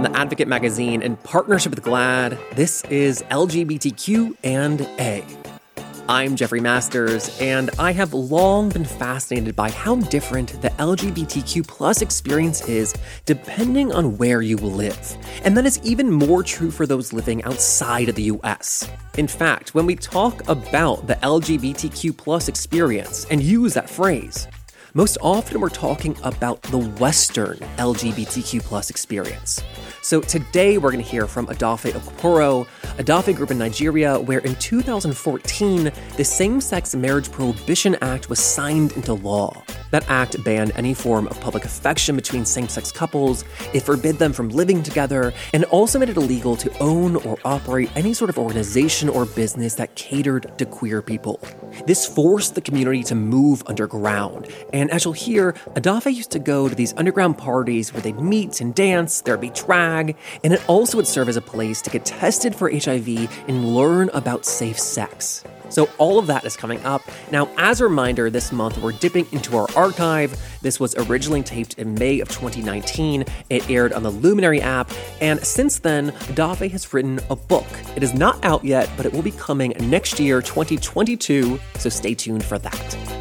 from the Advocate magazine in partnership with GLAAD. This is LGBTQ and A. I'm Jeffrey Masters, and I have long been fascinated by how different the LGBTQ plus experience is depending on where you live. And that is even more true for those living outside of the US. In fact, when we talk about the LGBTQ plus experience and use that phrase, most often we're talking about the Western LGBTQ plus experience. So today we're going to hear from Adafe Okporo, Adafe Group in Nigeria, where in 2014, the Same Sex Marriage Prohibition Act was signed into law. That act banned any form of public affection between same sex couples, it forbid them from living together, and also made it illegal to own or operate any sort of organization or business that catered to queer people. This forced the community to move underground, and as you'll hear, Adafe used to go to these underground parties where they'd meet and dance, there'd be drag, and it also would serve as a place to get tested for HIV and learn about safe sex. So, all of that is coming up. Now, as a reminder, this month we're dipping into our archive. This was originally taped in May of 2019. It aired on the Luminary app, and since then, Adafe has written a book. It is not out yet, but it will be coming next year, 2022, so stay tuned for that.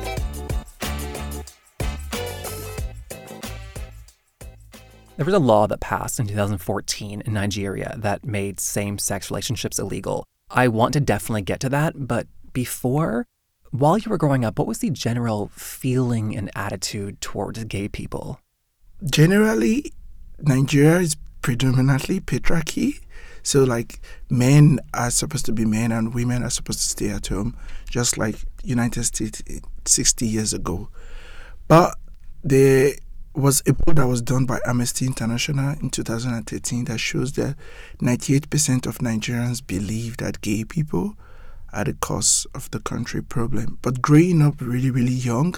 There was a law that passed in 2014 in Nigeria that made same sex relationships illegal. I want to definitely get to that, but before, while you were growing up, what was the general feeling and attitude towards gay people? Generally, Nigeria is predominantly patriarchy. So, like, men are supposed to be men and women are supposed to stay at home, just like United States 60 years ago. But there was a poll that was done by Amnesty International in 2013 that shows that 98% of Nigerians believe that gay people are the cause of the country problem. But growing up really, really young,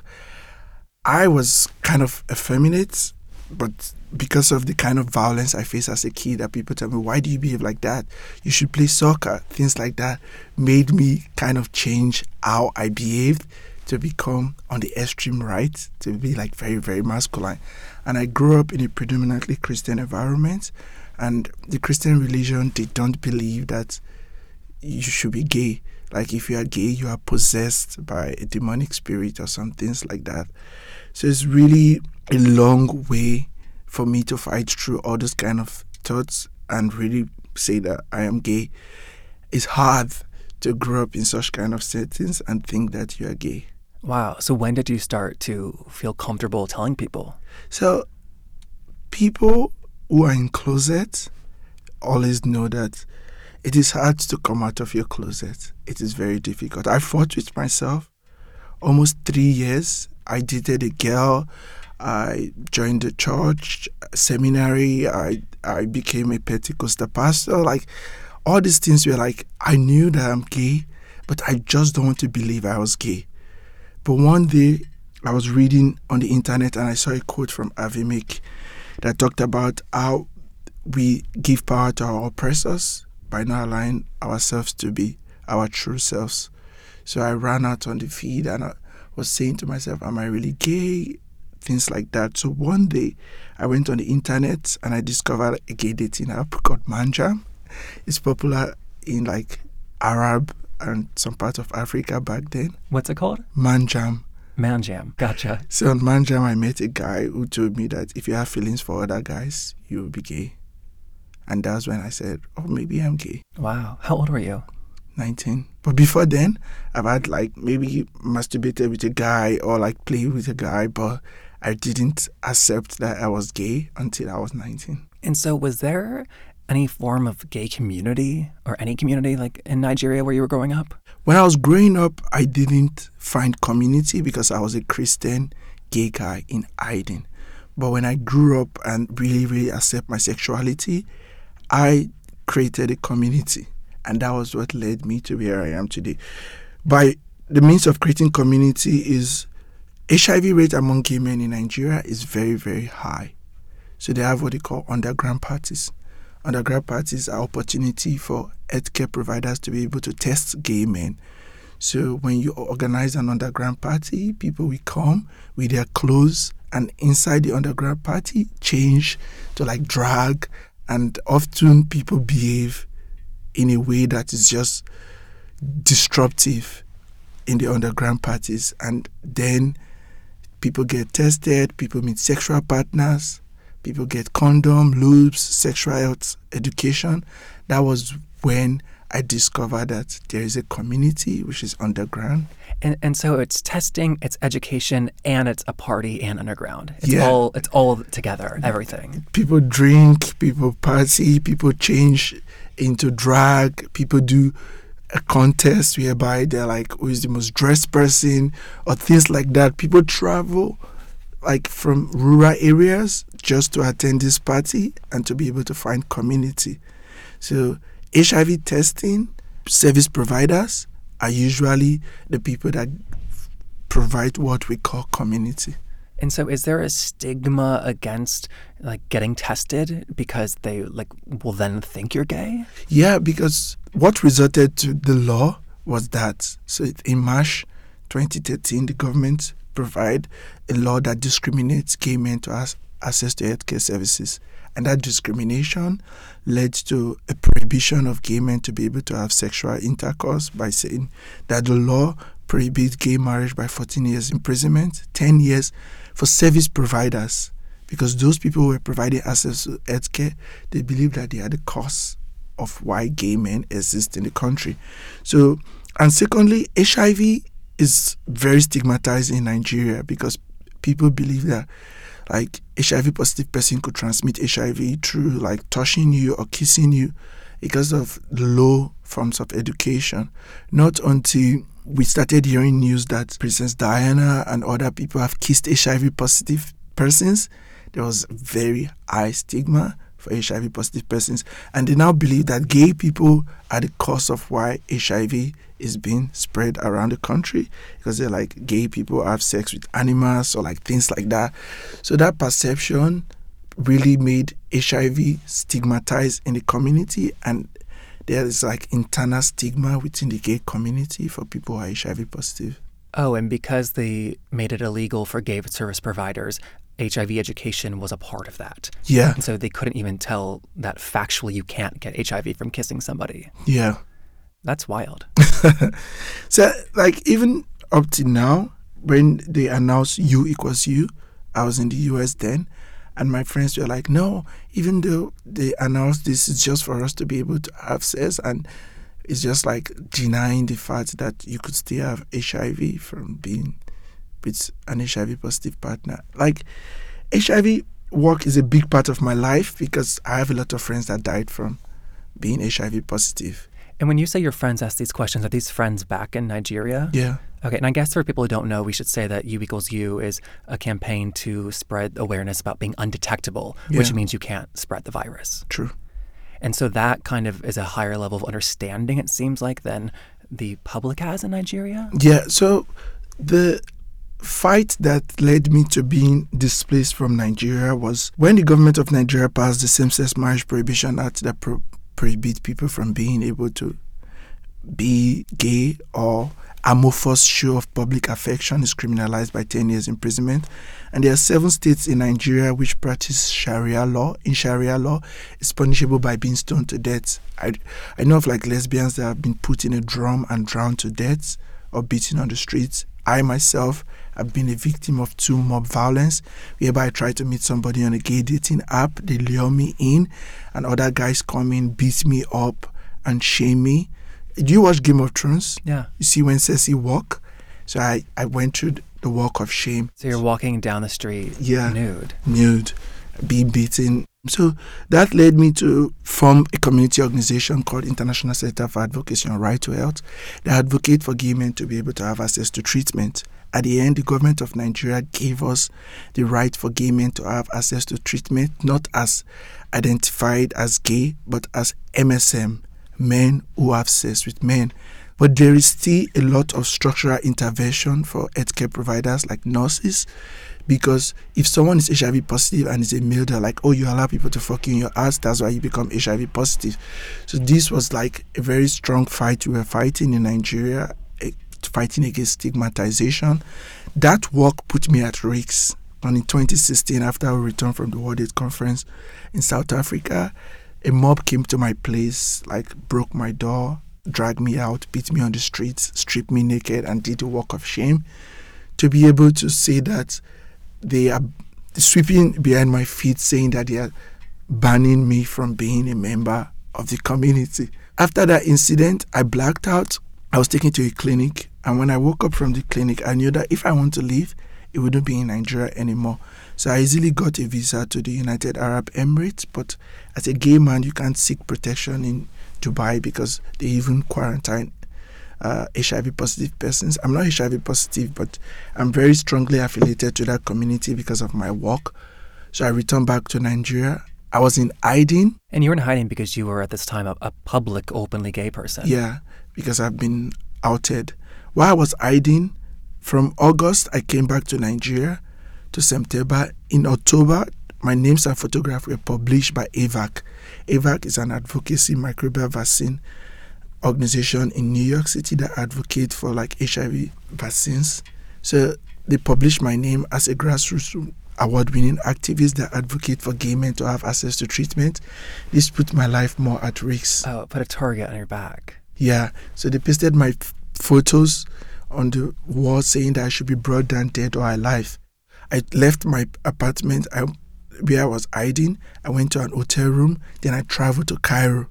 I was kind of effeminate, but because of the kind of violence I faced as a kid, that people tell me, why do you behave like that? You should play soccer. Things like that made me kind of change how I behaved to become on the extreme right, to be like very, very masculine. And I grew up in a predominantly Christian environment, and the Christian religion, they don't believe that you should be gay. Like if you are gay, you are possessed by a demonic spirit or some things like that. So it's really a long way for me to fight through all those kind of thoughts and really say that I am gay. It's hard to grow up in such kind of settings and think that you are gay. Wow. So when did you start to feel comfortable telling people? So people who are in closets always know that it is hard to come out of your closet. It is very difficult. I fought with myself almost three years. I dated a girl. I joined the church seminary. I I became a Pentecostal pastor. Like all these things were like I knew that I'm gay, but I just don't want to believe I was gay. But one day I was reading on the internet and I saw a quote from Avimik that talked about how we give power to our oppressors by not allowing ourselves to be our true selves. So I ran out on the feed and I was saying to myself, Am I really gay? Things like that. So one day I went on the internet and I discovered a gay dating app called Manjam. It's popular in like Arab and some parts of Africa back then. What's it called? Manjam. Manjam. Gotcha. So on Manjam, I met a guy who told me that if you have feelings for other guys, you will be gay. And that's when I said, oh, maybe I'm gay. Wow. How old were you? 19. But before then, I've had like maybe masturbated with a guy or like played with a guy, but I didn't accept that I was gay until I was 19. And so, was there any form of gay community or any community like in Nigeria where you were growing up? When I was growing up, I didn't find community because I was a Christian gay guy in hiding. But when I grew up and really, really accept my sexuality, I created a community. And that was what led me to where I am today. By the means of creating community is HIV rate among gay men in Nigeria is very, very high. So they have what they call underground parties. Underground parties are opportunity for healthcare providers to be able to test gay men. So when you organize an underground party, people will come with their clothes and inside the underground party change to like drag and often people behave in a way that is just disruptive in the underground parties and then people get tested people meet sexual partners people get condom lubes sexual health education that was when i discovered that there is a community which is underground and and so it's testing, it's education, and it's a party and underground. It's Yeah. all it's all together, everything. people drink, people party, people change into drag, people do a contest whereby they're like, who is the most dressed person, or things like that. People travel like from rural areas just to attend this party and to be able to find community. So, HIV testing service providers are usually the people that provide what we call community. And so is there a stigma against like getting tested because they like will then think you're gay? Yeah, because what resulted to the law was that. So in March 2013, the government provide a law that discriminates gay men to access to healthcare services. And that discrimination led to a prohibition of gay men to be able to have sexual intercourse by saying that the law prohibits gay marriage by 14 years imprisonment, 10 years for service providers, because those people were providing access to healthcare, they believe that they are the cause of why gay men exist in the country. So, and secondly, HIV is very stigmatized in Nigeria because people believe that like HIV positive person could transmit HIV through like touching you or kissing you because of low forms of education. Not until we started hearing news that Princess Diana and other people have kissed HIV positive persons, there was very high stigma for HIV positive persons. And they now believe that gay people are the cause of why HIV is being spread around the country because they're like gay people have sex with animals or like things like that. So that perception really made HIV stigmatized in the community and there is like internal stigma within the gay community for people who are HIV positive. Oh, and because they made it illegal for gay service providers, HIV education was a part of that. Yeah, And so they couldn't even tell that factually you can't get HIV from kissing somebody. yeah. That's wild. So, like, even up to now, when they announced U equals U, I was in the US then, and my friends were like, no, even though they announced this is just for us to be able to have sex, and it's just like denying the fact that you could still have HIV from being with an HIV positive partner. Like, HIV work is a big part of my life because I have a lot of friends that died from being HIV positive. And when you say your friends ask these questions, are these friends back in Nigeria? Yeah. Okay, and I guess for people who don't know, we should say that U equals U is a campaign to spread awareness about being undetectable, which means you can't spread the virus. True. And so that kind of is a higher level of understanding, it seems like, than the public has in Nigeria. Yeah, so the fight that led me to being displaced from Nigeria was when the government of Nigeria passed the Same-Sex Marriage Prohibition Act that pro- prohibit people from being able to be gay or amorphous show of public affection is criminalized by 10 years imprisonment. And there are seven states in Nigeria which practice Sharia law. In Sharia law, it's punishable by being stoned to death. I, I know of like lesbians that have been put in a drum and drowned to death or beaten on the streets. I myself have been a victim of two mob violence, whereby I try to meet somebody on a gay dating app, they lure me in, and other guys come in, beat me up, and shame me. Do you watch Game of Thrones? Yeah. You see when Cersei walk? So I, I went through the walk of shame, So you're walking down the street Yeah. nude. nude, being beaten. So that led me to form a community organization called International Center for Advocacy on Right to Health. They advocate for gay men to be able to have access to treatment. At the end, the government of Nigeria gave us the right for gay men to have access to treatment, not as identified as gay, but as MSM, men who have sex with men. But there is still a lot of structural intervention for healthcare providers like nurses, because if someone is HIV positive and is a male, they're like, oh, you allow people to fuck you in your ass, that's why you become HIV positive. So this was like a very strong fight we were fighting in Nigeria, eh, fighting against stigmatization. That work put me at risk And in 2016, after I returned from the World AIDS Conference in South Africa, a mob came to my place, like broke my door, dragged me out, beat me on the streets, stripped me naked, and did a walk of shame. To be able to say that they are sweeping behind my feet, saying that they are banning me from being a member of the community. After that incident, I blacked out. I was taken to a clinic, and when I woke up from the clinic, I knew that if I want to leave, it wouldn't be in Nigeria anymore. So I easily got a visa to the United Arab Emirates. But as a gay man, you can't seek protection in Dubai because they even quarantine uh, HIV positive persons. I'm not HIV positive, but I'm very strongly affiliated to that community because of my work. So I returned back to Nigeria. I was in hiding. And you were in hiding because you were at this time a, a public, openly gay person. Yeah, because I've been outed. While I was hiding, from August, I came back to Nigeria to September. In October, my names and photograph were published by AVAC. AVAC is an advocacy microbial vaccine organization in New York City that advocate for like HIV vaccines. So they published my name as a grassroots award-winning activist that advocate for gay men to have access to treatment. This put my life more at risk. Oh, put a target on your back. Yeah. So they pasted my f- photos on the wall saying that I should be brought down dead or alive. I left my apartment I, where I was hiding. I went to an hotel room. Then I traveled to Cairo.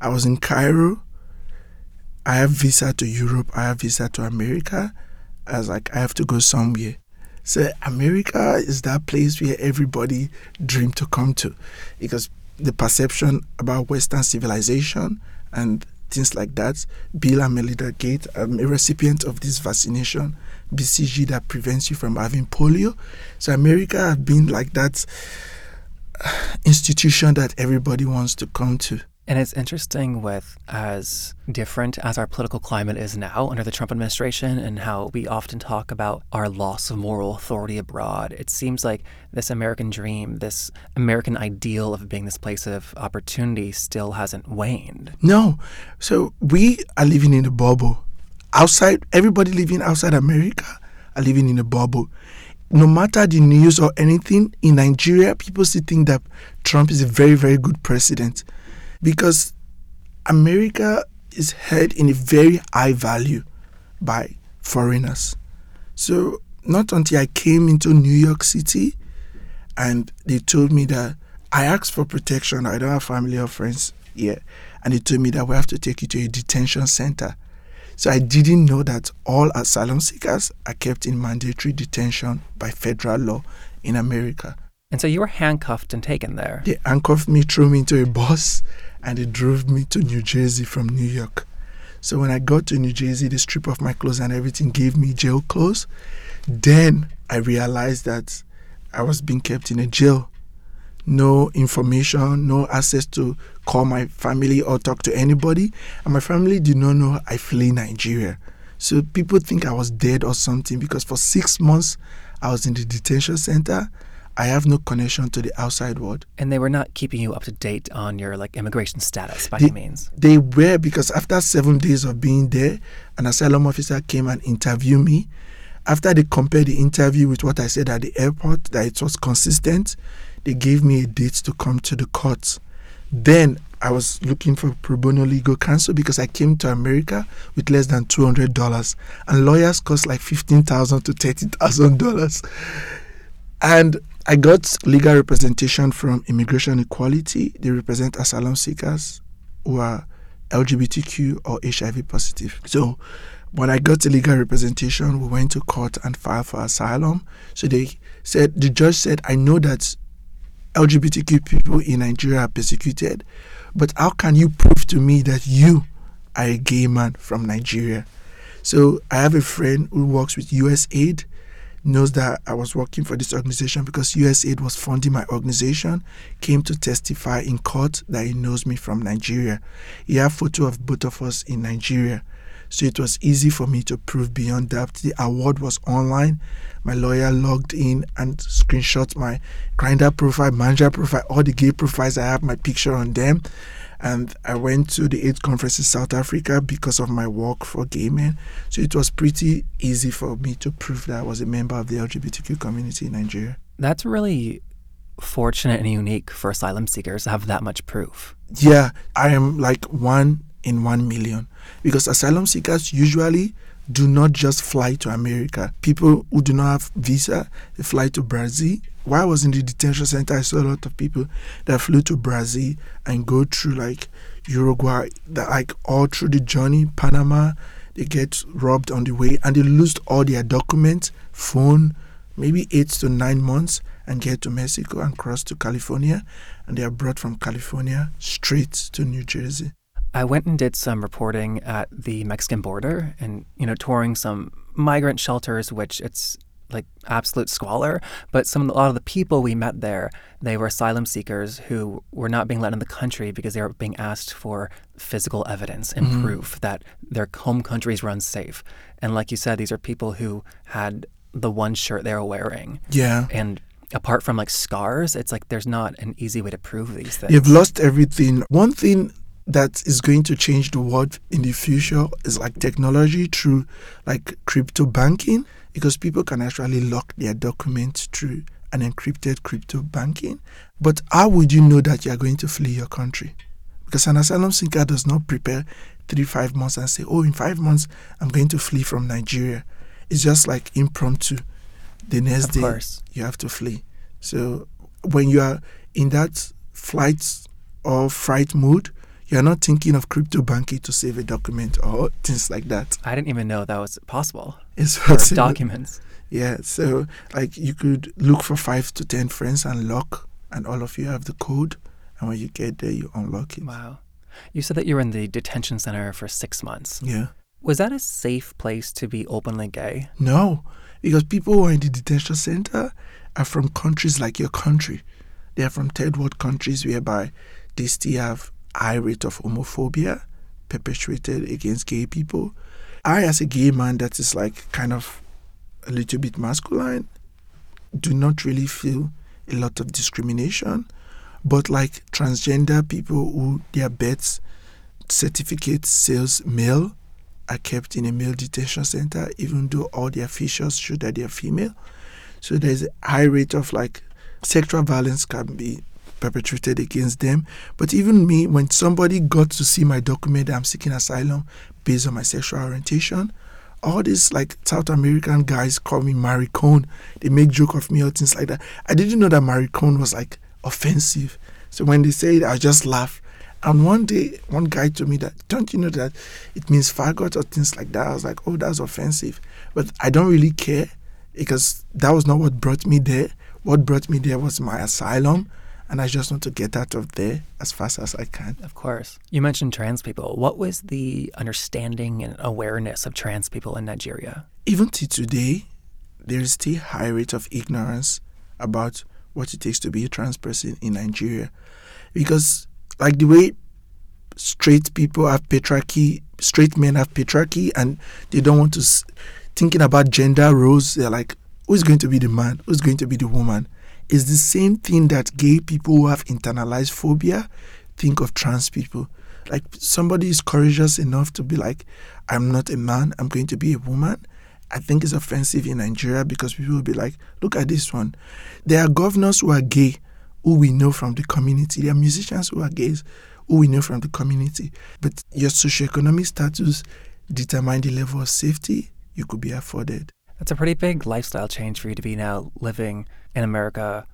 I was in Cairo. I have visa to Europe. I have visa to America. I was like, I have to go somewhere. So America is that place where everybody dream to come to, because the perception about Western civilization and things like that. Bill and Melinda Gates, I'm a recipient of this vaccination, BCG, that prevents you from having polio. So America has been like that uh, institution that everybody wants to come to. And it's interesting with as different as our political climate is now under the Trump administration and how we often talk about our loss of moral authority abroad. It seems like this American dream, this American ideal of being this place of opportunity still hasn't waned. No. So we are living in a bubble. Outside, everybody living outside America are living in a bubble no matter the news or anything in Nigeria, people still think that Trump is a very, very good president because America is held in a very high value by foreigners. So, not until I came into New York City and they told me that I asked for protection, I don't have family or friends here, and they told me that we have to take you to a detention center. So I didn't know that all asylum seekers are kept in mandatory detention by federal law in America. And so you were handcuffed and taken there. They handcuffed me, threw me into a bus, and they drove me to New Jersey from New York. So when I got to New Jersey, they stripped off my clothes and everything, gave me jail clothes. Then I realized that I was being kept in a jail. No information, no access to call my family or talk to anybody. And my family did not know I flee Nigeria. So people think I was dead or something because for six months I was in the detention center I have no connection to the outside world. And they were not keeping you up to date on your like immigration status by they, any means. They were because after seven days of being there, an asylum officer came and interviewed me. After they compared the interview with what I said at the airport, that it was consistent, they gave me a date to come to the court. Then I was looking for pro bono legal counsel because I came to America with less than two hundred dollars, and lawyers cost like fifteen thousand to thirty thousand dollars. And I got legal representation from Immigration Equality. They represent asylum seekers who are LGBTQ or HIV positive. So when I got the legal representation, we went to court and filed for asylum. So they said, the judge said, I know that LGBTQ people in Nigeria are persecuted, but how can you prove to me that you are a gay man from Nigeria? So I have a friend who works with USAID knows that I was working for this organization because USAID was funding my organization, came to testify in court that he knows me from Nigeria. He had photo of both of us in Nigeria. So it was easy for me to prove beyond doubt. The award was online. My lawyer logged in and screenshot my Grindr profile, Manjam profile, all the gay profiles. I have my picture on them. And I went to the AIDS conference in South Africa because of my work for gay men. So it was pretty easy for me to prove that I was a member of the LGBTQ community in Nigeria. That's really fortunate and unique for asylum seekers to have that much proof. Yeah, I am like one in one million because asylum seekers usually do not just fly to America. People who do not have visa, they fly to Brazil. While I was in the detention center, I saw a lot of people that flew to Brazil and go through like Uruguay, that like all through the journey, Panama, they get robbed on the way and they lose all their documents, phone, maybe eight to nine months and get to Mexico and cross to California. And they are brought from California straight to New Jersey. I went and did some reporting at the Mexican border and, you know, touring some migrant shelters, which it's like absolute squalor. But some a lot of the people we met there, they were asylum seekers who were not being let in the country because they were being asked for physical evidence and mm-hmm. proof that their home countries were unsafe. And like you said, these are people who had the one shirt they were wearing. Yeah. And apart from like scars, it's like there's not an easy way to prove these things. You've lost everything. One thing that is going to change the world in the future is like technology through like crypto banking because people can actually lock their documents through an encrypted crypto banking. But how would you know that you are going to flee your country? Because an asylum seeker does not prepare three, five months and say, oh, in five months, I'm going to flee from Nigeria. It's just like impromptu. The next of day, course. you have to flee. So when you are in that flight or fright mood, you're not thinking of crypto banking to save a document or things like that. I didn't even know that was possible. It's possible. documents. Yeah, so like you could look for five to ten friends and lock, and all of you have the code, and when you get there, you unlock it. Wow. You said that you were in the detention center for six months. Yeah. Was that a safe place to be openly gay? No, because people who are in the detention center are from countries like your country. They are from third world countries whereby they still have high rate of homophobia perpetuated against gay people. I, as a gay man that is like kind of a little bit masculine, do not really feel a lot of discrimination. But like transgender people who their birth certificate says male are kept in a male detention center, even though all their features show that they are female. So there's a high rate of like sexual violence can be perpetrated against them. But even me, when somebody got to see my document I'm seeking asylum based on my sexual orientation, all these like South American guys call me maricon. They make joke of me or things like that. I didn't know that maricon was like offensive. So when they say it, I just laugh. And one day, one guy told me that, don't you know that it means faggot or things like that? I was like, oh, that's offensive. But I don't really care because that was not what brought me there. What brought me there was my asylum and I just want to get out of there as fast as I can. Of course. You mentioned trans people. What was the understanding and awareness of trans people in Nigeria? Even to today, there is still high rate of ignorance about what it takes to be a trans person in Nigeria. Because like the way straight people have patriarchy, straight men have patriarchy and they don't want to thinking about gender roles, they're like who's going to be the man? Who's going to be the woman? Is the same thing that gay people who have internalized phobia think of trans people. Like somebody is courageous enough to be like, I'm not a man, I'm going to be a woman. I think it's offensive in Nigeria because people will be like, look at this one. There are governors who are gay who we know from the community. There are musicians who are gays who we know from the community. But your socioeconomic status determine the level of safety you could be afforded. That's a pretty big lifestyle change for you to be now living in America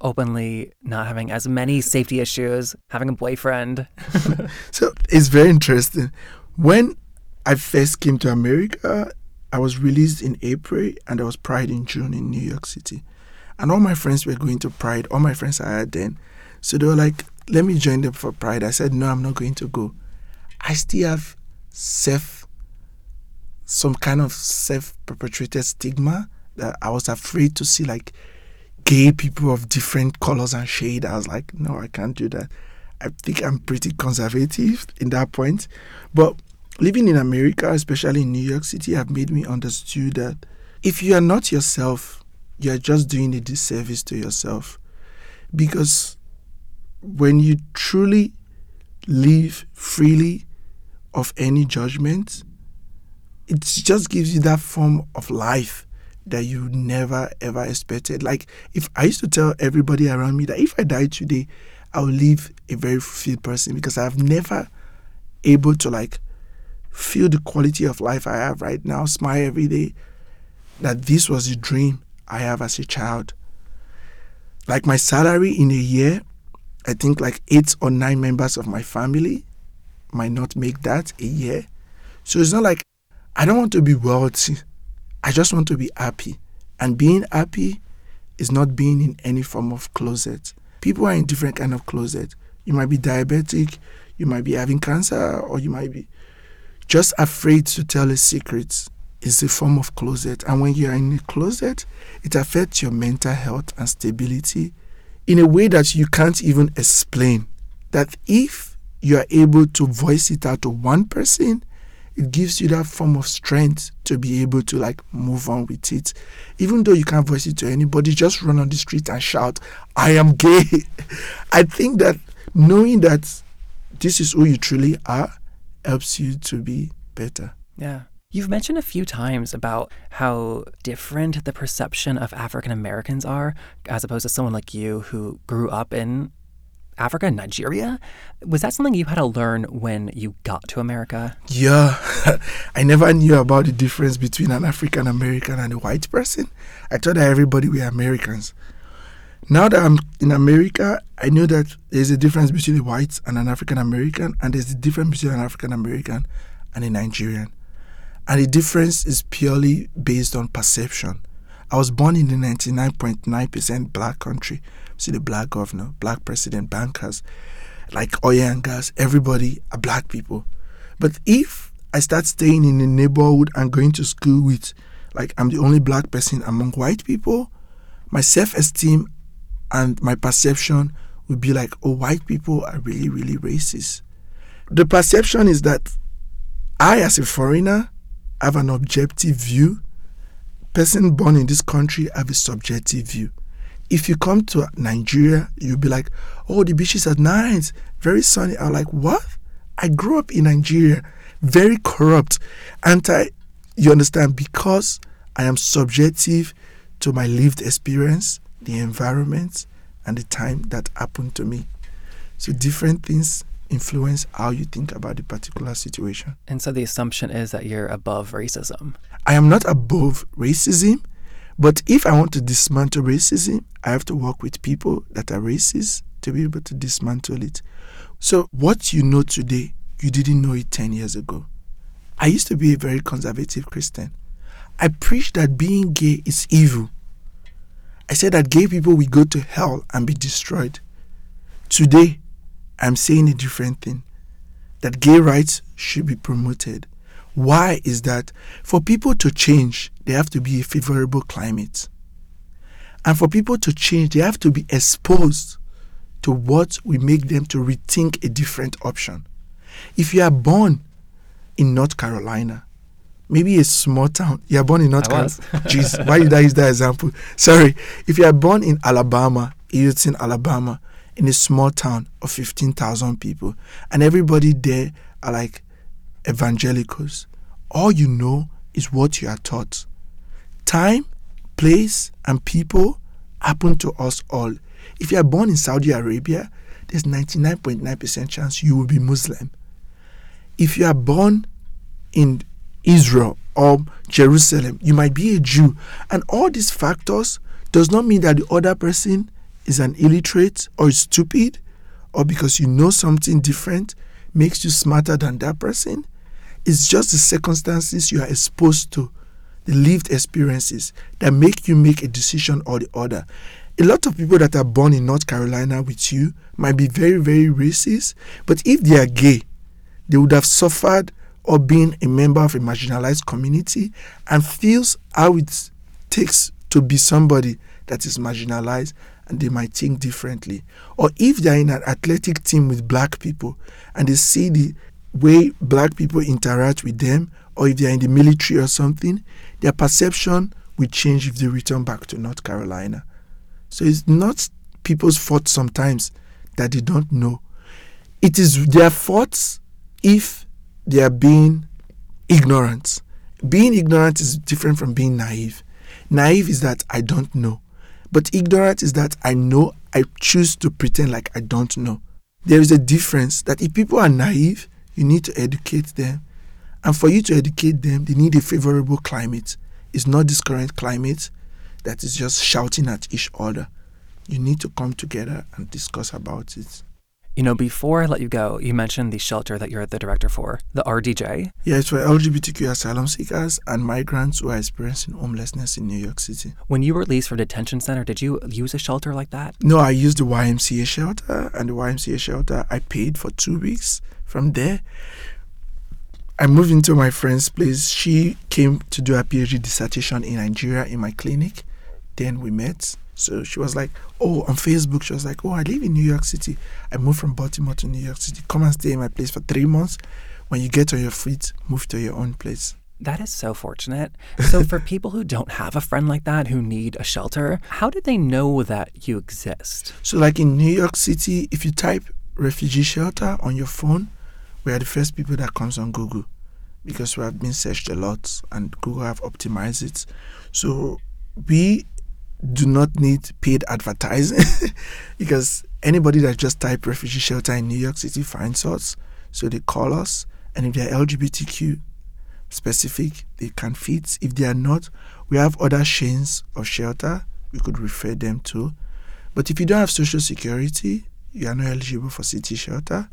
openly, not having as many safety issues, having a boyfriend. so it's very interesting. When I first came to America, I was released in April and there was Pride in June in New York City. And all my friends were going to Pride, all my friends I had then. So they were like, let me join them for Pride. I said, no, I'm not going to go. I still have self, some kind of self perpetrated stigma that I was afraid to see like gay people of different colors and shade. I was like, no, I can't do that. I think I'm pretty conservative in that point. But living in America, especially in New York City, have made me understand that if you are not yourself, you are just doing a disservice to yourself. Because when you truly live freely of any judgment, it just gives you that form of life that you never ever expected. Like if I used to tell everybody around me that if I die today, I'll leave a very fulfilled person because I've never able to like feel the quality of life I have right now, smile every day, that this was a dream I have as a child. Like my salary in a year, I think like eight or nine members of my family might not make that a year. So it's not like I don't want to be wealthy. I just want to be happy. And being happy is not being in any form of closet. People are in different kind of closet. You might be diabetic, you might be having cancer, or you might be just afraid to tell a secret. Is a form of closet. And when you are in a closet, it affects your mental health and stability in a way that you can't even explain. That if you are able to voice it out to one person, it gives you that form of strength to be able to like move on with it. Even though you can't voice it to anybody, just run on the street and shout, I am gay. I think that knowing that this is who you truly are helps you to be better. Yeah. You've mentioned a few times about how different the perception of African Americans are as opposed to someone like you who grew up in Africa Nigeria. Was that something you had to learn when you got to America? Yeah, I never knew about the difference between an African American and a white person. I thought that everybody were Americans. Now that I'm in America, I know that there's a difference between a white and an African American, and there's a difference between an African American and a Nigerian. And the difference is purely based on perception. I was born in the 99.9% black country. See the black governor, black president, bankers, like oil everybody are black people. But if I start staying in the neighborhood and going to school with, like, I'm the only black person among white people, my self esteem and my perception would be like, oh, white people are really, really racist. The perception is that I, as a foreigner, have an objective view person born in this country have a subjective view. If you come to Nigeria, you'll be like, oh, the beaches are nice, very sunny. I'm like, what? I grew up in Nigeria, very corrupt. Anti, you understand, because I am subjective to my lived experience, the environment, and the time that happened to me. So different things influence how you think about the particular situation. And so the assumption is that you're above racism. I am not above racism, but if I want to dismantle racism, I have to work with people that are racist to be able to dismantle it. So, what you know today, you didn't know it 10 years ago. I used to be a very conservative Christian. I preached that being gay is evil. I said that gay people will go to hell and be destroyed. Today, I'm saying a different thing that gay rights should be promoted. Why is that? For people to change, there have to be a favorable climate. And for people to change, they have to be exposed to what will make them to rethink a different option. If you are born in North Carolina, maybe a small town, you are born in North Carolina. Jeez, why did I use that example? Sorry. If you are born in Alabama, it's in Alabama, in a small town of 15,000 people, and everybody there are like evangelicals. All you know is what you are taught. Time, place, and people happen to us all. If you are born in Saudi Arabia, there's 99.9% chance you will be Muslim. If you are born in Israel or Jerusalem, you might be a Jew. And all these factors does not mean that the other person is an illiterate or stupid or because you know something different makes you smarter than that person. It's just the circumstances you are exposed to, the lived experiences that make you make a decision or the other. A lot of people that are born in North Carolina with you might be very, very racist, but if they are gay, they would have suffered or been a member of a marginalized community and feels how it takes to be somebody that is marginalized and they might think differently. Or if they're in an athletic team with black people and they see the way black people interact with them, or if they're in the military or something, their perception will change if they return back to North Carolina. So it's not people's fault sometimes that they don't know. it is their fault if they are being ignorant. Being ignorant is different from being naive. Naive is that I don't know. But ignorant is that I know, I choose to pretend like I don't know. There is a difference that if people are naive, you need to educate them. And for you to educate them, they need a favorable climate. It's not this current climate that is just shouting at each other. You need to come together and discuss about it. You know, before I let you go, you mentioned the shelter that you're the director for, the RDJ. Yeah, it's for LGBTQ asylum seekers and migrants who are experiencing homelessness in New York City. When you were released from detention center, did you use a shelter like that? No, I used the YMCA shelter, and the YMCA shelter I paid for two weeks. From there, I moved into my friend's place. She came to do a PhD dissertation in Nigeria in my clinic. Then we met so she was like, Oh, on Facebook, she was like, Oh, I live in New York City. I moved from Baltimore to New York City. Come and stay in my place for three months. When you get on your feet, move to your own place. That is so fortunate. So, for people who don't have a friend like that who need a shelter, how did they know that you exist? So, like in New York City, if you type refugee shelter on your phone, we are the first people that comes on Google because we have been searched a lot and Google have optimized it. So, we do not need paid advertising because anybody that just type refugee shelter in New York City finds us. So they call us, and if they're LGBTQ specific, they can fit. If they are not, we have other chains of shelter we could refer them to. But if you don't have social security, you are not eligible for city shelter.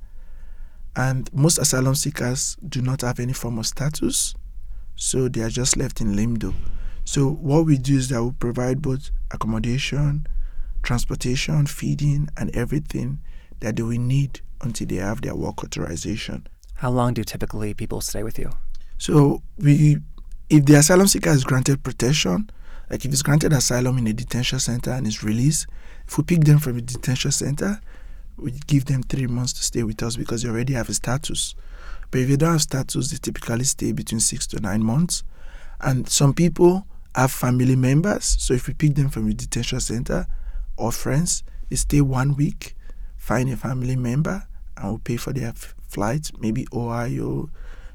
And most asylum seekers do not have any form of status, so they are just left in limbo. So what we do is that we provide both accommodation, transportation, feeding, and everything that they will need until they have their work authorization. How long do typically people stay with you? So we, if the asylum seeker is granted protection, like if he's granted asylum in a detention center and is released, if we pick them from a detention center, we give them three months to stay with us because they already have a status. But if they don't have status, they typically stay between six to nine months. And some people have family members. So if we pick them from a detention center or friends, they stay one week, find a family member, and we'll pay for their f- flight, maybe Ohio,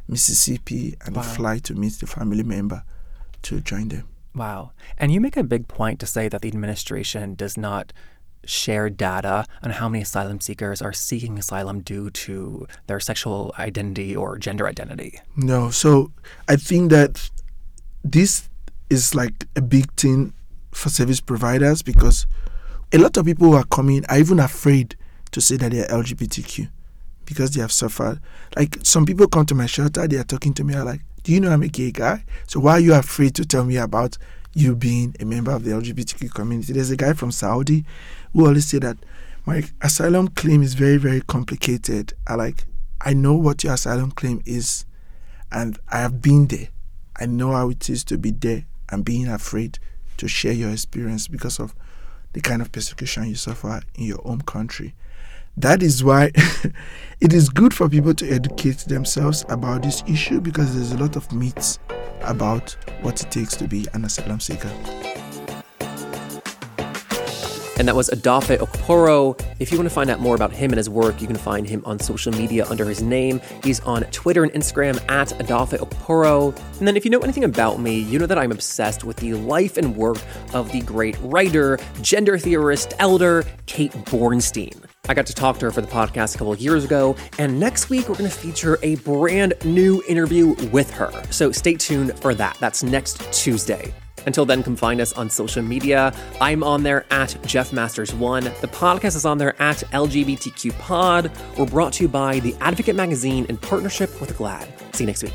Mississippi, and wow. a flight to meet the family member to join them. Wow. And you make a big point to say that the administration does not share data on how many asylum seekers are seeking asylum due to their sexual identity or gender identity. No. So I think that this is like a big thing for service providers because a lot of people who are coming are even afraid to say that they're LGBTQ because they have suffered. Like some people come to my shelter, they are talking to me, are like, Do you know I'm a gay guy? So why are you afraid to tell me about you being a member of the LGBTQ community? There's a guy from Saudi who always say that my asylum claim is very, very complicated. I like I know what your asylum claim is and I have been there. I know how it is to be there and being afraid to share your experience because of the kind of persecution you suffer in your home country. That is why it is good for people to educate themselves about this issue because there's a lot of myths about what it takes to be an asylum seeker. And that was Adafe Okporo. If you want to find out more about him and his work, you can find him on social media under his name. He's on Twitter and Instagram at Adafe Okporo. And then if you know anything about me, you know that I'm obsessed with the life and work of the great writer, gender theorist, elder, Kate Bornstein. I got to talk to her for the podcast a couple years ago, and next week we're going to feature a brand new interview with her. So stay tuned for that. That's next Tuesday. Until then, come find us on social media. I'm on there at Jeff Masters1. The podcast is on there at LGBTQ Pod. We're brought to you by The Advocate Magazine in partnership with GLAAD. See you next week.